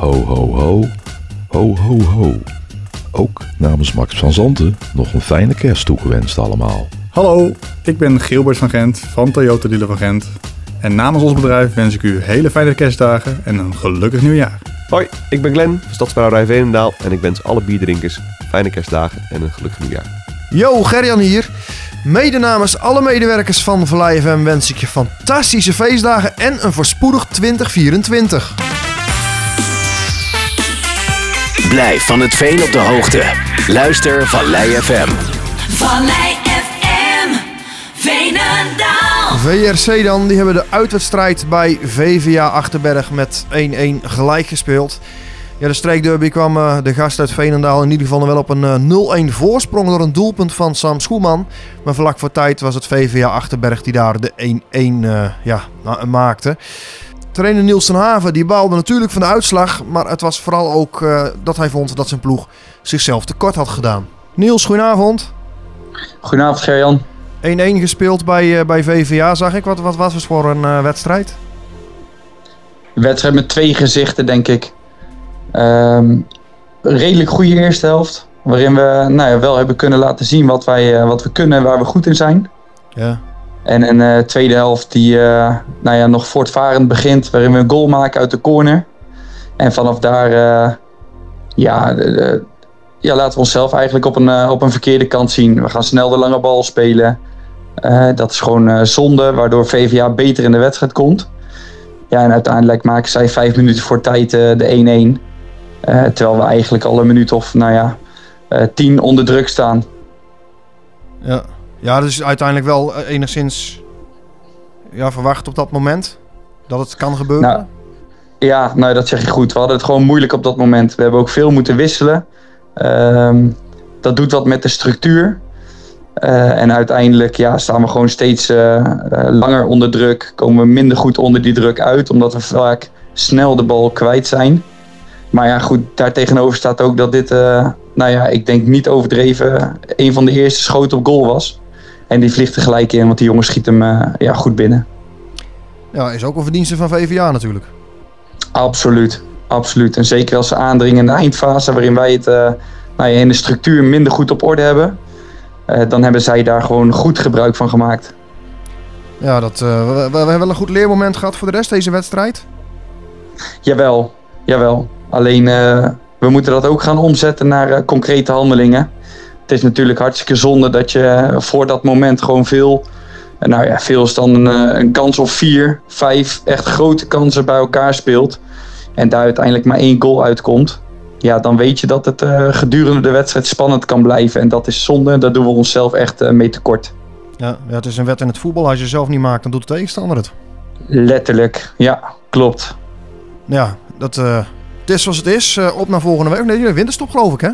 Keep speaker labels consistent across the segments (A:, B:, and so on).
A: Ho, ho, ho. Ho, ho, ho. Ook namens Max van Zanten nog een fijne kerst toegewenst allemaal.
B: Hallo, ik ben Gilbert van Gent van Toyota Dealer van Gent. En namens ons bedrijf wens ik u hele fijne kerstdagen en een gelukkig nieuwjaar.
C: Hoi, ik ben Glenn van Stadsbrouwerij Veenendaal en ik wens alle bierdrinkers fijne kerstdagen en een gelukkig nieuwjaar.
D: Yo, Gerjan hier. Mede namens alle medewerkers van Vallei FM wens ik je fantastische feestdagen en een voorspoedig 2024.
E: Blijf van het veen op de hoogte. Luister Vallei FM.
F: Vallei FM, Veenendaal.
D: VRC dan, die hebben de uitwedstrijd bij VVA Achterberg met 1-1 gelijk gespeeld. Ja, de streekderby kwam eh, de gast uit Veenendaal in ieder geval nog wel op een eh, 0-1 voorsprong door een doelpunt van Sam Schoelman. Maar vlak voor tijd was het VVA Achterberg die daar de 1-1 eh, ja, maakte. Trainer Niels ten Haven die baalde natuurlijk van de uitslag, maar het was vooral ook eh, dat hij vond dat zijn ploeg zichzelf tekort had gedaan. Niels, goedenavond. 1-1
G: Goedenavond Gerjan.
D: gespeeld bij, eh, bij VVA, zag ik. Wat, wat was het voor een eh, wedstrijd?
G: Een wedstrijd met twee gezichten, denk ik. Een redelijk goede eerste helft. Waarin we nou ja, wel hebben kunnen laten zien wat, wij, wat we kunnen en waar we goed in zijn.
D: Ja.
G: En een eh, tweede helft die eh, nou ja, nog voortvarend begint. Waarin we een goal maken uit de corner. En vanaf daar eh, ja, de- ja, laten we onszelf eigenlijk op een, op een verkeerde kant zien. We gaan snel de lange bal spelen. Dat is gewoon zonde, waardoor VVA beter in de wedstrijd komt. Ja, en uiteindelijk maken zij vijf minuten voor tijd de 1-1. Eh, terwijl we eigenlijk al een minuut of, nou ja, tien onder druk staan.
D: Ja. Ja, dus uiteindelijk wel eh, enigszins ja, verwacht op dat moment dat het kan gebeuren.
G: Nou, Ja, nou dat zeg je goed. We hadden het gewoon moeilijk op dat moment. We hebben ook veel moeten wisselen. Ehm, dat doet wat met de structuur. Eh, en uiteindelijk ja, staan we gewoon steeds eh, langer onder druk. Komen we minder goed onder die druk uit. Omdat we vaak snel de bal kwijt zijn. Maar ja, goed, daartegenover staat ook dat dit, nou ja, ik denk niet overdreven, een van de eerste schoten op goal was. En die vliegt er gelijk in, want die jongen schiet hem eh, ja, goed binnen.
D: Ja, is ook een verdienste van VVA natuurlijk.
G: Absoluut, absoluut. En zeker als ze aandringen in de eindfase, waarin wij het eh, nou ja, in de structuur minder goed op orde hebben, eh, dan hebben zij daar gewoon goed gebruik van gemaakt.
D: Ja, dat, we, hebben wel een goed leermoment gehad voor de rest deze wedstrijd.
G: Jawel, jawel. Alleen we moeten dat ook gaan omzetten naar concrete handelingen. Het is natuurlijk hartstikke zonde dat je eh, voor dat moment gewoon veel, eh, nou ja, veel is dan een, eh, een kans of vier, vijf echt grote kansen bij elkaar speelt. En daar uiteindelijk maar één goal uitkomt. Ja, dan weet je dat het gedurende de wedstrijd spannend kan blijven. En dat is zonde. Daar doen we onszelf echt mee tekort.
D: Ja, ja, het is een wet in het voetbal. Als je het zelf niet maakt, dan doet de tegenstander het.
G: Letterlijk, ja, klopt.
D: Ja, dat, het is zoals het is. Op naar volgende week. Nee, winterstop geloof ik hè?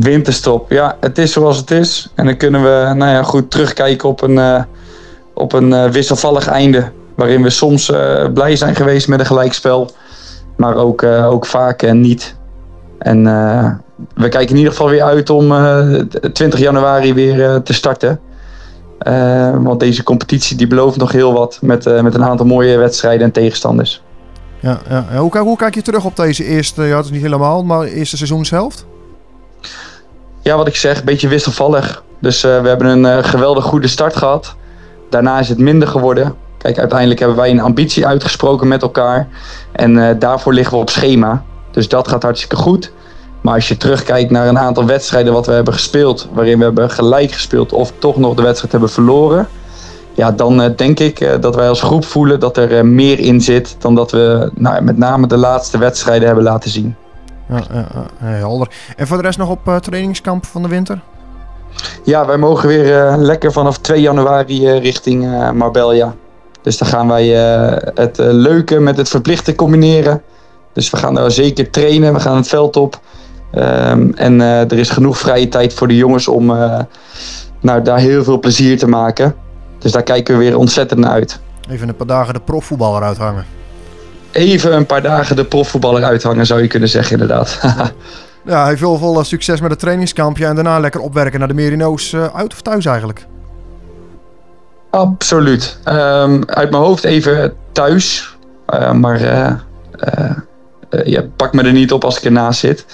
G: Winterstop, ja, het is zoals het is. En dan kunnen we nou ja, goed terugkijken op een, eh, op een eh, wisselvallig einde. Waarin we soms eh, blij zijn geweest met een gelijkspel. Maar ook, ook vaak eh, niet. En we kijken in ieder geval weer uit om eh, 20 januari weer te starten. Want deze competitie die belooft nog heel wat. Met, met een aantal mooie wedstrijden en tegenstanders.
D: Ja, ja. Hoe, hoe kijk je terug op deze eerste, ja, het is niet helemaal, maar eerste seizoenshelft?
G: Ja, wat ik zeg, een beetje wisselvallig. Dus eh, we hebben een eh, geweldig goede start gehad. Daarna is het minder geworden. Kijk, uiteindelijk hebben wij een ambitie uitgesproken met elkaar. En eh, daarvoor liggen we op schema. Dus dat gaat hartstikke goed. Maar als je terugkijkt naar een aantal wedstrijden wat we hebben gespeeld, waarin we hebben gelijk gespeeld of toch nog de wedstrijd hebben verloren. Ja, dan denk ik dat wij als groep voelen dat er meer in zit dan dat we nou, met name de laatste wedstrijden hebben laten zien.
D: Ja, helder. En voor de rest nog op eh, trainingskamp van de winter?
G: Ja, wij mogen weer eh, lekker vanaf 2 januari eh, richting Marbella. Dus dan gaan wij het leuke met het verplichte combineren. Dus we gaan daar zeker trainen, we gaan het veld op. Ehm, en er is genoeg vrije tijd voor de jongens om nou, daar heel veel plezier te maken. Dus daar kijken we weer ontzettend naar uit.
D: Even een paar dagen de profvoetballer uithangen.
G: Even een paar dagen de profvoetballer uithangen zou je kunnen zeggen inderdaad.
D: Ja, hij veel veel eh, succes met het trainingskampje en daarna lekker opwerken naar de Merino's eh, uit of thuis eigenlijk.
G: Absoluut. Ehm, uit mijn hoofd even thuis. Eh, maar ja, pak me er niet op als ik ernaast zit.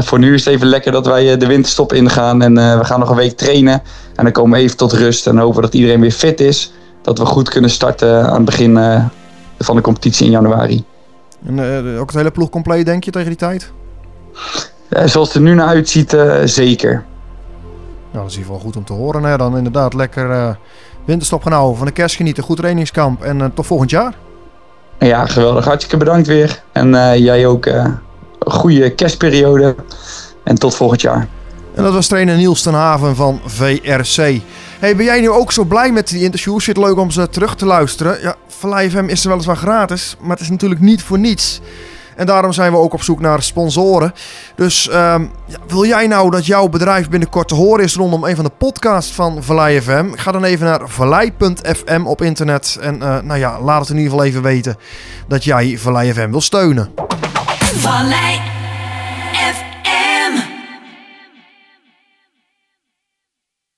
G: Voor nu is het even lekker dat wij de winterstop ingaan en we gaan nog een week trainen. En dan komen we even tot rust en hopen dat iedereen weer fit is. Dat we goed kunnen starten aan het begin van de competitie in januari.
D: En, eh, ook het hele ploeg compleet, denk je, tegen die tijd?
G: Eh, zoals het er nu naar uitziet, eh, zeker.
D: Nou, dat is in ieder geval goed om te horen. hè. dan inderdaad lekker eh, winterstop gaan houden, van de kerst genieten, goed trainingskamp en tot volgend jaar.
G: Ja, geweldig. Hartstikke bedankt weer. En jij ook een goede kerstperiode. En tot volgend jaar.
D: En dat was trainer Niels ten Haven van VRC. Hey, ben jij nu ook zo blij met die interviews? Vindt het leuk om ze terug te luisteren? Ja, Vallei FM is er weliswaar gratis, maar het is natuurlijk niet voor niets. En daarom zijn we ook op zoek naar sponsoren. Dus ehm, ja, wil jij nou dat jouw bedrijf binnenkort te horen is rondom een van de podcasts van Vallei FM? Ga dan even naar vallei.fm op internet. En eh, nou ja, laat het in ieder geval even weten dat jij Vallei FM wil steunen.